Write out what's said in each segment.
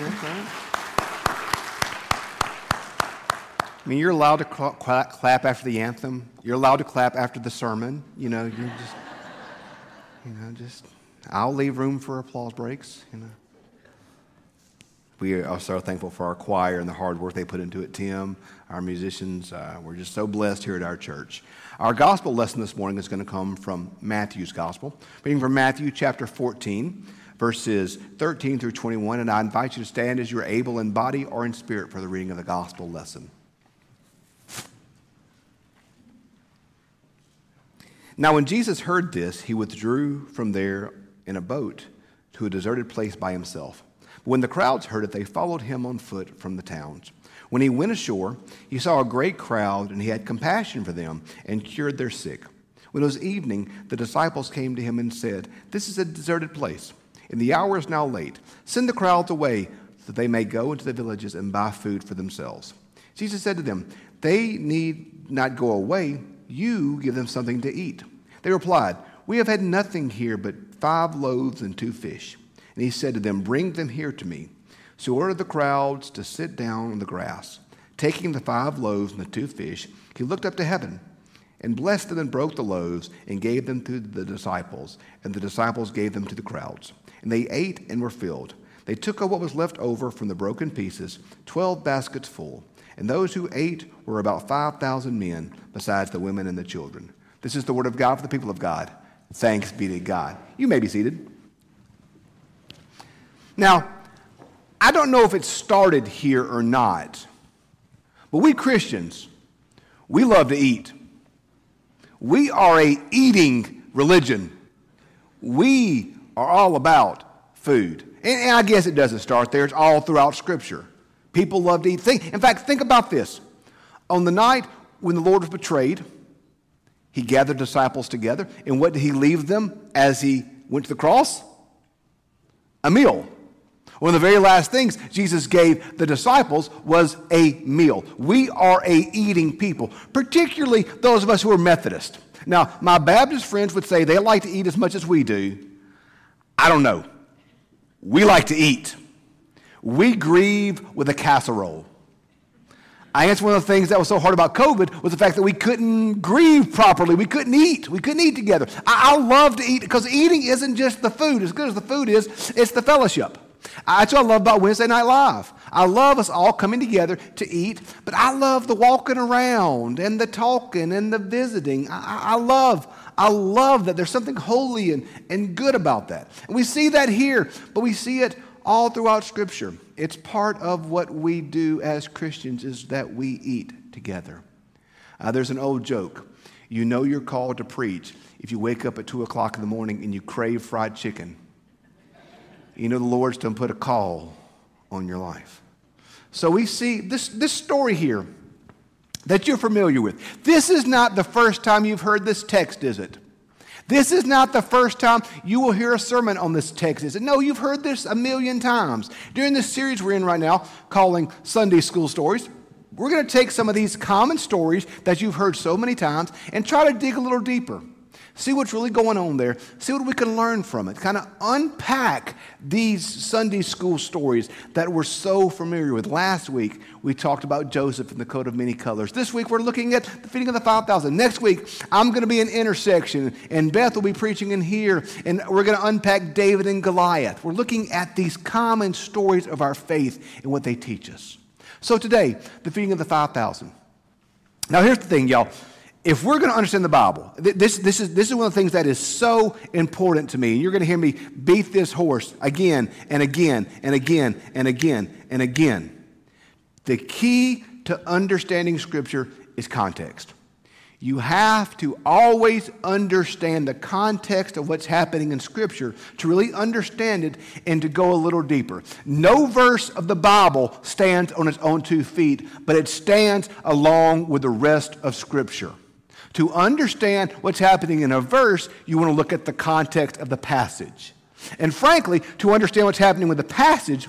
Right. I mean, you're allowed to clap after the anthem. You're allowed to clap after the sermon. You know, you just, you know, just, I'll leave room for applause breaks, you know. We are so thankful for our choir and the hard work they put into it. Tim, our musicians, uh, we're just so blessed here at our church. Our gospel lesson this morning is going to come from Matthew's gospel, reading from Matthew chapter 14, verses 13 through 21. And I invite you to stand as you're able in body or in spirit for the reading of the gospel lesson. Now, when Jesus heard this, he withdrew from there in a boat to a deserted place by himself. But when the crowds heard it, they followed him on foot from the towns. When he went ashore, he saw a great crowd, and he had compassion for them and cured their sick. When it was evening, the disciples came to him and said, This is a deserted place, and the hour is now late. Send the crowds away that they may go into the villages and buy food for themselves. Jesus said to them, They need not go away. You give them something to eat. They replied, We have had nothing here but five loaves and two fish. And he said to them, Bring them here to me. So ordered the crowds to sit down on the grass. Taking the five loaves and the two fish, he looked up to heaven and blessed them and broke the loaves and gave them to the disciples. And the disciples gave them to the crowds. And they ate and were filled. They took up what was left over from the broken pieces, twelve baskets full. And those who ate were about 5,000 men, besides the women and the children. This is the word of God for the people of God. Thanks be to God. You may be seated. Now, I don't know if it started here or not, but we Christians, we love to eat. We are a eating religion. We are all about food. And, and I guess it doesn't start there, it's all throughout Scripture. People love to eat. Think, in fact, think about this. On the night when the Lord was betrayed, he gathered disciples together, and what did he leave them as he went to the cross? A meal. One of the very last things Jesus gave the disciples was a meal. We are a eating people, particularly those of us who are Methodist. Now, my Baptist friends would say they like to eat as much as we do. I don't know. We like to eat. We grieve with a casserole. I guess one of the things that was so hard about COVID was the fact that we couldn't grieve properly. We couldn't eat. We couldn't eat together. I, I love to eat because eating isn't just the food. As good as the food is, it's the fellowship. That's what I love about Wednesday Night Live. I love us all coming together to eat, but I love the walking around and the talking and the visiting. I, I love, I love that there's something holy and, and good about that. And we see that here, but we see it all throughout Scripture. It's part of what we do as Christians is that we eat together. Uh, there's an old joke. You know you're called to preach if you wake up at 2 o'clock in the morning and you crave fried chicken. You know the Lord's going to put a call on your life. So we see this, this story here that you're familiar with. This is not the first time you've heard this text, is it? This is not the first time you will hear a sermon on this text. Is it? No, you've heard this a million times. During this series we're in right now, calling Sunday School Stories, we're going to take some of these common stories that you've heard so many times and try to dig a little deeper see what's really going on there, see what we can learn from it, kind of unpack these Sunday school stories that we're so familiar with. Last week, we talked about Joseph and the coat of many colors. This week, we're looking at the feeding of the 5,000. Next week, I'm going to be in intersection, and Beth will be preaching in here, and we're going to unpack David and Goliath. We're looking at these common stories of our faith and what they teach us. So today, the feeding of the 5,000. Now, here's the thing, y'all if we're going to understand the Bible, this, this, is, this is one of the things that is so important to me. And you're going to hear me beat this horse again and again and again and again and again. The key to understanding Scripture is context. You have to always understand the context of what's happening in Scripture to really understand it and to go a little deeper. No verse of the Bible stands on its own two feet, but it stands along with the rest of Scripture. To understand what's happening in a verse, you want to look at the context of the passage. And frankly, to understand what's happening with the passage,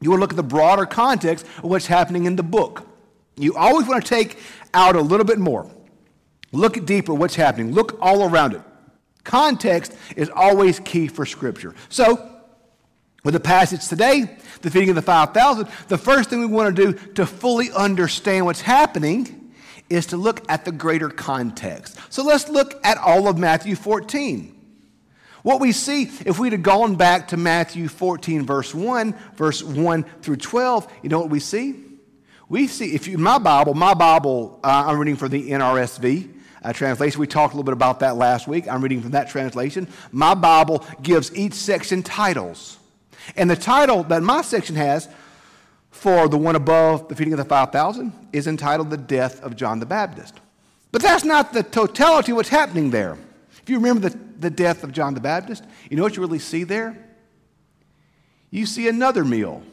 you want to look at the broader context of what's happening in the book. You always want to take out a little bit more. Look deeper what's happening. Look all around it. Context is always key for Scripture. So, With the passage today, the feeding of the 5,000, the first thing we want to do to fully understand what's happening is to look at the greater context. So let's look at all of Matthew 14. What we see, if we'd have gone back to Matthew 14, verse 1, verse 1 through 12, you know what we see? We see, if you, my Bible, my Bible, uh, I'm reading from the NRSV uh, translation. We talked a little bit about that last week. I'm reading from that translation. My Bible gives each section titles. And the title that my section has for the one above the feeding of the 5,000 is entitled The Death of John the Baptist. But that's not the totality of what's happening there. If you remember the, the death of John the Baptist, you know what you really see there? You see another meal.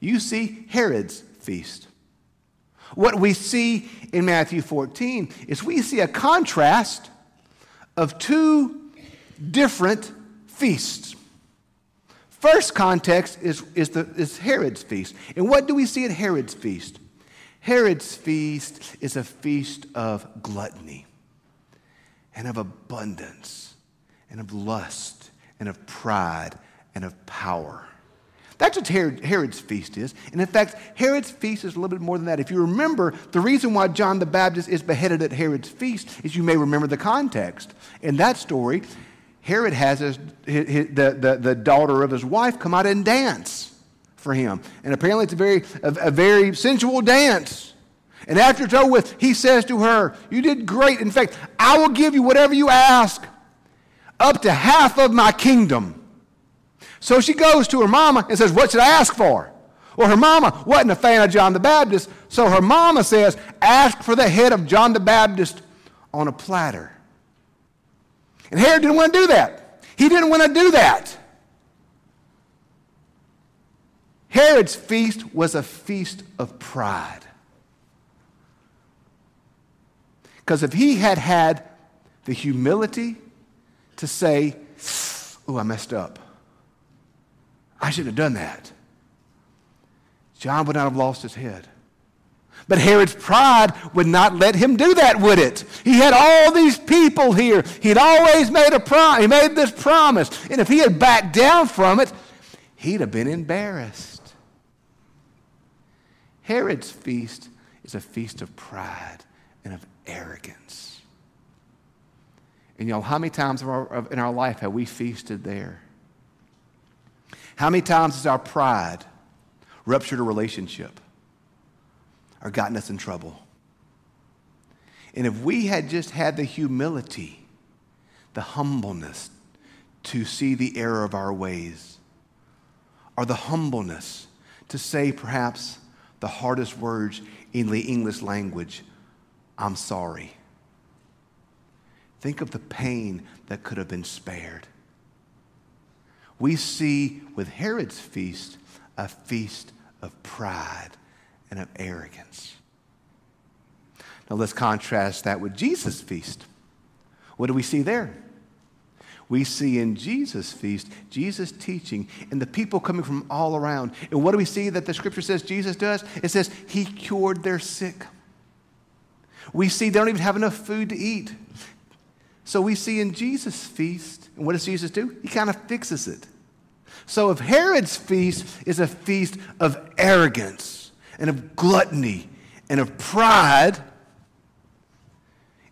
You see Herod's feast. What we see in Matthew 14 is we see a contrast of two different feasts. First context is, is, the, is Herod's feast. And what do we see at Herod's feast? Herod's feast is a feast of gluttony and of abundance and of lust and of pride and of power. That's what Herod, Herod's feast is. And in fact, Herod's feast is a little bit more than that. If you remember, the reason why John the Baptist is beheaded at Herod's feast is you may remember the context. In that story, Herod has his, his, his, the, the, the daughter of his wife come out and dance for him. And apparently, it's a very, a, a very sensual dance. And after it's over with, he says to her, You did great. In fact, I will give you whatever you ask, up to half of my kingdom. So she goes to her mama and says, What should I ask for? Well, her mama wasn't a fan of John the Baptist, so her mama says, Ask for the head of John the Baptist on a platter. And Herod didn't want to do that. He didn't want to do that. Herod's feast was a feast of pride. Because if he had had the humility to say, Oh, I messed up. I shouldn't have done that. John would not have lost his head. But Herod's pride would not let him do that, would it? He had all these people here. He'd always made a promise. He made this promise. And if he had backed down from it, he'd have been embarrassed. Herod's feast is a feast of pride and of arrogance. And y'all, how many times in our life have we feasted there? How many times has our pride ruptured a relationship or gotten us in trouble? And if we had just had the humility, the humbleness to see the error of our ways, or the humbleness to say perhaps the hardest words in the English language, I'm sorry. Think of the pain that could have been spared we see with Herod's feast a feast of pride and of arrogance. Now let's contrast that with Jesus' feast. What do we see there? We see in Jesus' feast, Jesus teaching, and the people coming from all around. And what do we see that the scripture says Jesus does? It says he cured their sick. We see they don't even have enough food to eat. So we see in Jesus' feast, and what does Jesus do? He kind of fixes it. So if Herod's feast is a feast of arrogance and of gluttony and of pride,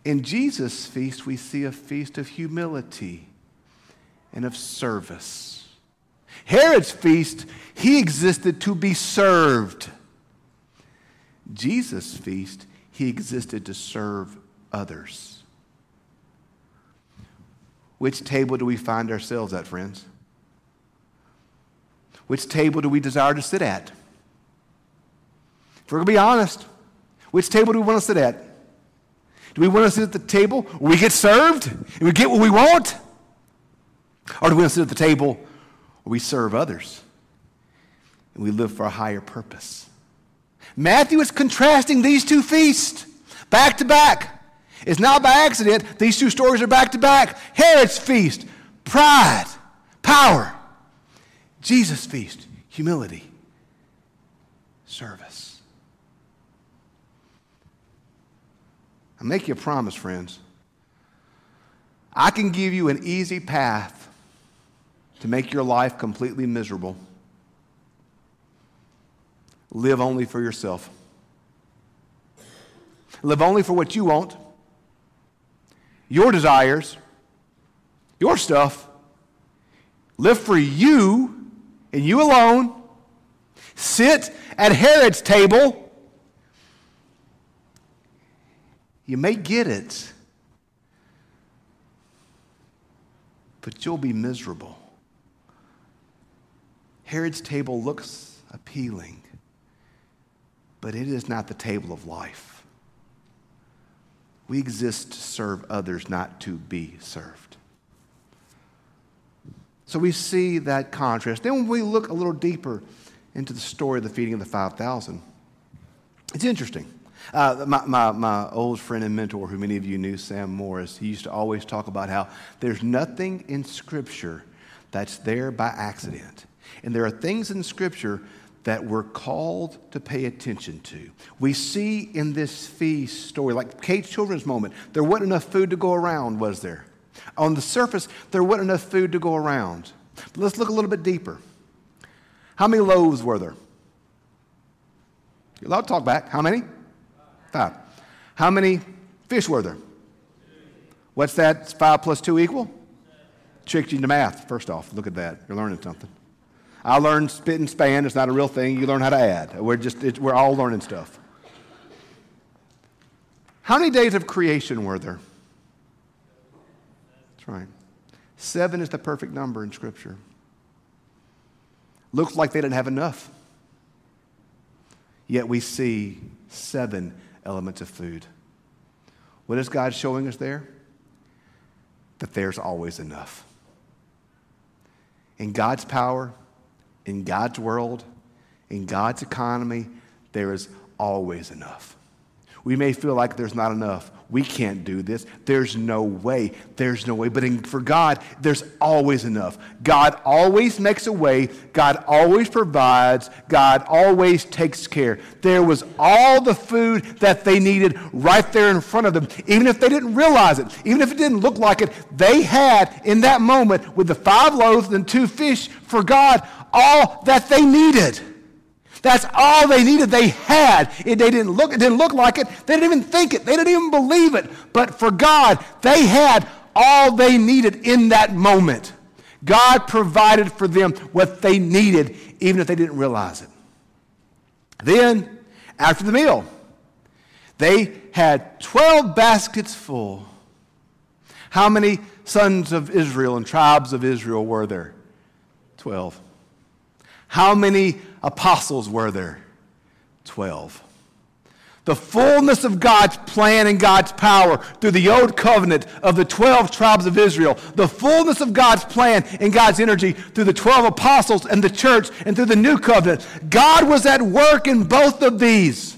in Jesus' feast we see a feast of humility and of service. Herod's feast, he existed to be served. Jesus' feast, he existed to serve others. Which table do we find ourselves at, friends? Which table do we desire to sit at? If we're going to be honest, which table do we want to sit at? Do we want to sit at the table where we get served and we get what we want? Or do we want to sit at the table where we serve others and we live for a higher purpose? Matthew is contrasting these two feasts back to back. It's not by accident these two stories are back to back. Herod's feast, pride, power. Jesus' feast, humility, service. I make you a promise, friends. I can give you an easy path to make your life completely miserable. Live only for yourself. Live only for what you want, your desires, your stuff. Live for you and you alone. Sit at Herod's table. You may get it, but you'll be miserable. Herod's table looks appealing, but it is not the table of life. We exist to serve others, not to be served. So we see that contrast. Then when we look a little deeper into the story of the feeding of the 5,000, it's interesting. Uh, my, my, my old friend and mentor, who many of you knew, Sam Morris, he used to always talk about how there's nothing in Scripture that's there by accident. And there are things in Scripture that we're called to pay attention to. We see in this feast story, like Kate's children's moment, there wasn't enough food to go around, was there? On the surface, there wasn't enough food to go around. But let's look a little bit deeper. How many loaves were there? You're allowed to talk back. How many? Five. How many fish were there? What's that? Five plus two equal? Tricked you into math, first off. Look at that. You're learning something. I learned spit and span. It's not a real thing. You learn how to add. We're just, it, we're all learning stuff. How many days of creation were there? That's right. Seven is the perfect number in Scripture. Looks like they didn't have enough. Yet we see seven elements of food. What is God showing us there? That there's always enough. In God's power, in God's world, in God's economy, there is always enough. We may feel like there's not enough. We can't do this. There's no way. There's no way. But in, for God, there's always enough. God always makes a way. God always provides. God always takes care. There was all the food that they needed right there in front of them, even if they didn't realize it, even if it didn't look like it. They had, in that moment, with the five loaves and two fish, for God, all that they needed. That's all they needed. They had. It, they didn't look, it didn't look like it. They didn't even think it. They didn't even believe it. But for God, they had all they needed in that moment. God provided for them what they needed, even if they didn't realize it. Then, after the meal, they had 12 baskets full. How many sons of Israel and tribes of Israel were there? 12. How many apostles were there? Twelve. The fullness of God's plan and God's power through the old covenant of the 12 tribes of Israel, the fullness of God's plan and God's energy through the 12 apostles and the church and through the new covenant. God was at work in both of these.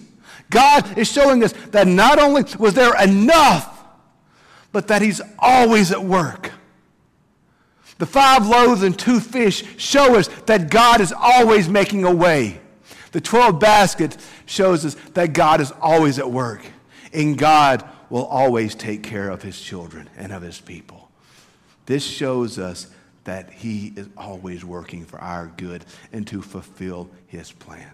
God is showing us that not only was there enough, but that He's always at work. The five loaves and two fish show us that God is always making a way. The 12 baskets shows us that God is always at work. And God will always take care of his children and of his people. This shows us that he is always working for our good and to fulfill his plan.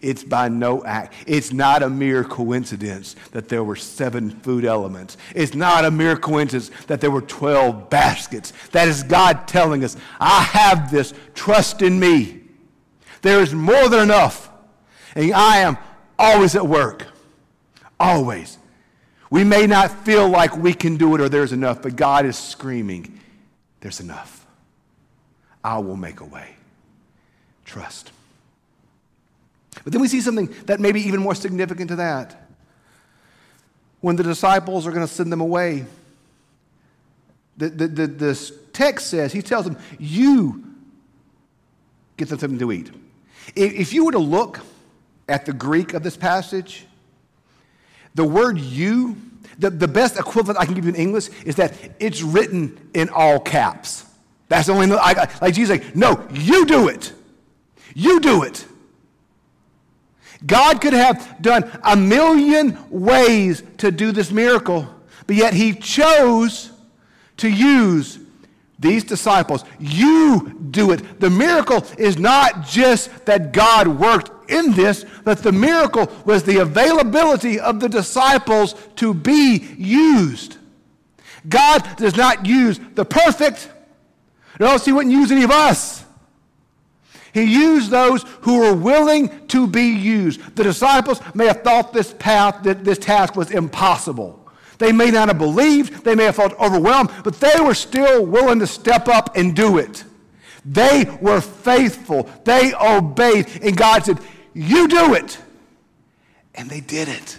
It's by no act. It's not a mere coincidence that there were seven food elements. It's not a mere coincidence that there were 12 baskets. That is God telling us, I have this. Trust in me. There is more than enough. And I am always at work. Always. We may not feel like we can do it or there's enough, but God is screaming, There's enough. I will make a way. Trust. But then we see something that may be even more significant to that. When the disciples are going to send them away, the, the, the, text says, he tells them, You get them something to eat. If you were to look at the Greek of this passage, the word you, the, the best equivalent I can give you in English is that it's written in all caps. That's the only, I, like Jesus like, no, you do it. You do it. God could have done a million ways to do this miracle, but yet he chose to use these disciples, you do it. The miracle is not just that God worked in this, but the miracle was the availability of the disciples to be used. God does not use the perfect, or else He wouldn't use any of us. He used those who were willing to be used. The disciples may have thought this path, that this task was impossible. They may not have believed, they may have felt overwhelmed, but they were still willing to step up and do it. They were faithful. They obeyed. And God said, You do it. And they did it.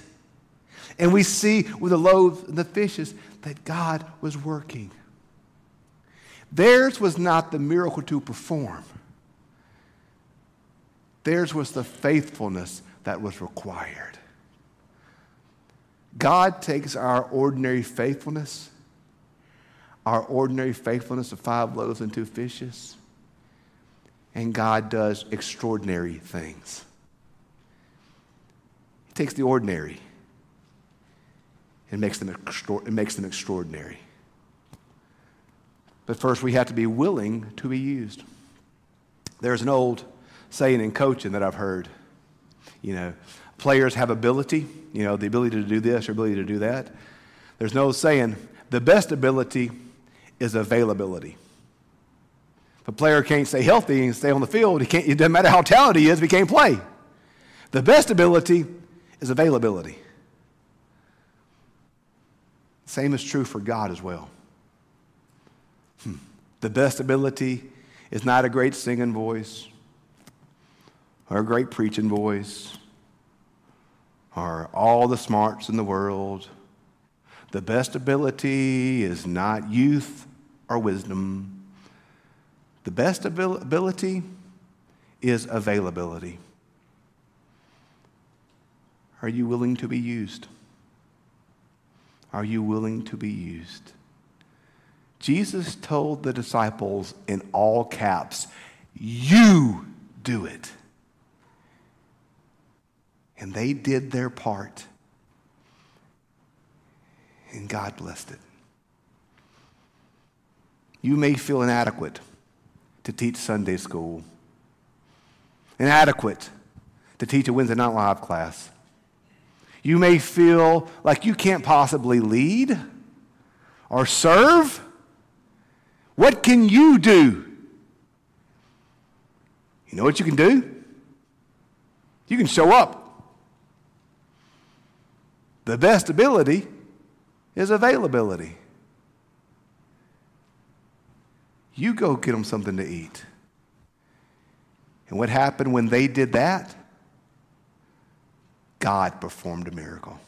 And we see with the loaves and the fishes that God was working. Theirs was not the miracle to perform, theirs was the faithfulness that was required. God takes our ordinary faithfulness, our ordinary faithfulness of five loaves and two fishes, and God does extraordinary things. He takes the ordinary and makes them, extra- makes them extraordinary. But first, we have to be willing to be used. There's an old saying in coaching that I've heard. You know, players have ability, you know, the ability to do this or ability to do that. There's no saying the best ability is availability. If a player can't stay healthy and stay on the field, he can't, it doesn't matter how talented he is he can't play. The best ability is availability. Same is true for God as well. Hmm. The best ability is not a great singing voice a great preaching voice or all the smarts in the world. The best ability is not youth or wisdom. The best ability is availability. Are you willing to be used? Are you willing to be used? Jesus told the disciples in all caps, You do it. And they did their part. And God blessed it. You may feel inadequate to teach Sunday school, inadequate to teach a Wednesday night live class. You may feel like you can't possibly lead or serve. What can you do? You know what you can do? You can show up. The best ability is availability. You go get them something to eat. And what happened when they did that? God performed a miracle.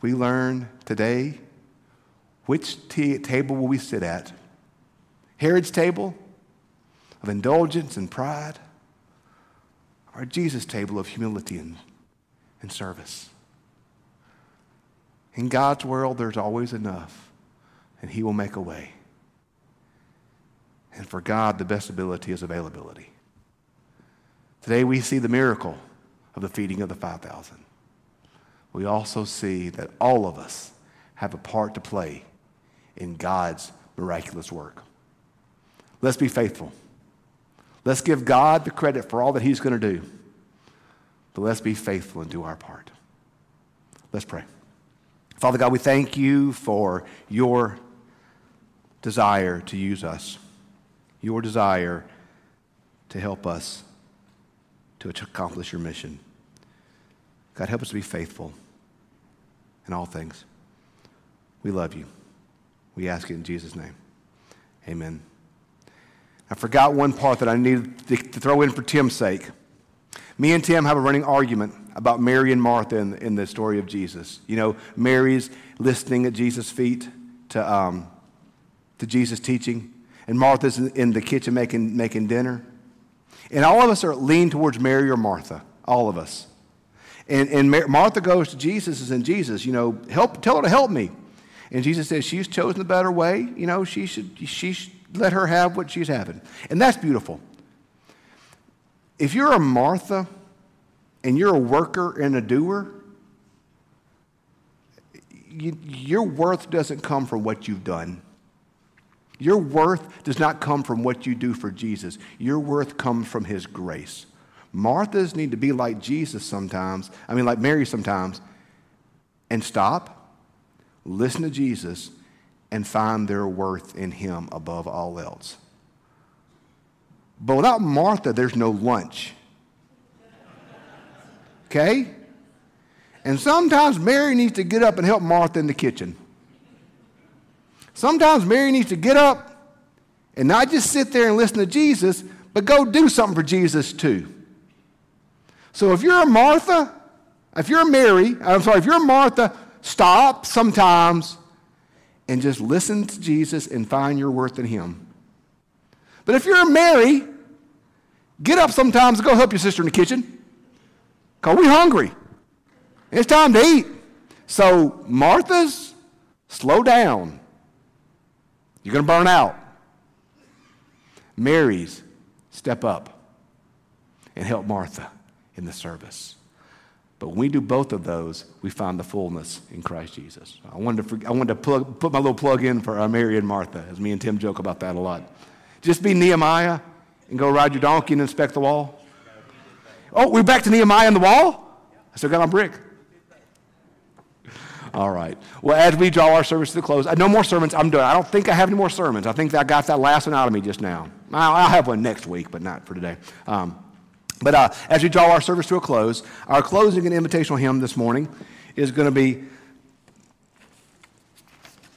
We learn today which t- table will we sit at? Herod's table of indulgence and pride, or Jesus' table of humility and and service. In God's world, there's always enough, and He will make a way. And for God, the best ability is availability. Today, we see the miracle of the feeding of the 5,000. We also see that all of us have a part to play in God's miraculous work. Let's be faithful. Let's give God the credit for all that He's going to do. But let's be faithful and do our part. Let's pray. Father God, we thank you for your desire to use us, your desire to help us to accomplish your mission. God, help us to be faithful in all things. We love you. We ask it in Jesus' name. Amen. I forgot one part that I needed to throw in for Tim's sake. Me and Tim have a running argument about Mary and Martha in, in the story of Jesus. You know, Mary's listening at Jesus' feet to, um, to Jesus' teaching, and Martha's in, in the kitchen making, making dinner. And all of us are leaning towards Mary or Martha, all of us. And, and Martha goes to Jesus and Jesus, you know, help, tell her to help me. And Jesus says, she's chosen the better way. You know, she should, she should let her have what she's having. And that's beautiful. If you're a Martha and you're a worker and a doer, you, your worth doesn't come from what you've done. Your worth does not come from what you do for Jesus. Your worth comes from His grace. Marthas need to be like Jesus sometimes, I mean, like Mary sometimes, and stop, listen to Jesus, and find their worth in Him above all else. But without Martha, there's no lunch. Okay? And sometimes Mary needs to get up and help Martha in the kitchen. Sometimes Mary needs to get up and not just sit there and listen to Jesus, but go do something for Jesus too. So if you're a Martha, if you're Mary, I'm sorry, if you're Martha, stop sometimes and just listen to Jesus and find your worth in Him. But if you're Mary, get up sometimes and go help your sister in the kitchen. Because we're hungry. It's time to eat. So, Martha's, slow down. You're going to burn out. Mary's, step up and help Martha in the service. But when we do both of those, we find the fullness in Christ Jesus. I wanted to, I wanted to plug, put my little plug in for our Mary and Martha, as me and Tim joke about that a lot. Just be Nehemiah and go ride your donkey and inspect the wall. Oh, we're back to Nehemiah and the wall? I still got my brick. All right. Well, as we draw our service to the close, uh, no more sermons. I'm done. I don't think I have any more sermons. I think I got that last one out of me just now. I'll, I'll have one next week, but not for today. Um, but uh, as we draw our service to a close, our closing and invitational hymn this morning is going to be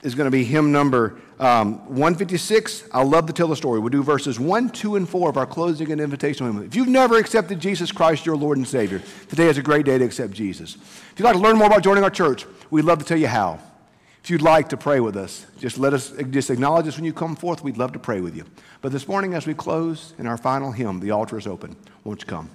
is going to be hymn number um, 156. I love to tell the story. We'll do verses 1, 2, and 4 of our closing and invitational hymn. If you've never accepted Jesus Christ, your Lord and Savior, today is a great day to accept Jesus. If you'd like to learn more about joining our church, we'd love to tell you how. If you'd like to pray with us, just let us just acknowledge us when you come forth. We'd love to pray with you. But this morning, as we close in our final hymn, the altar is open. Won't you come?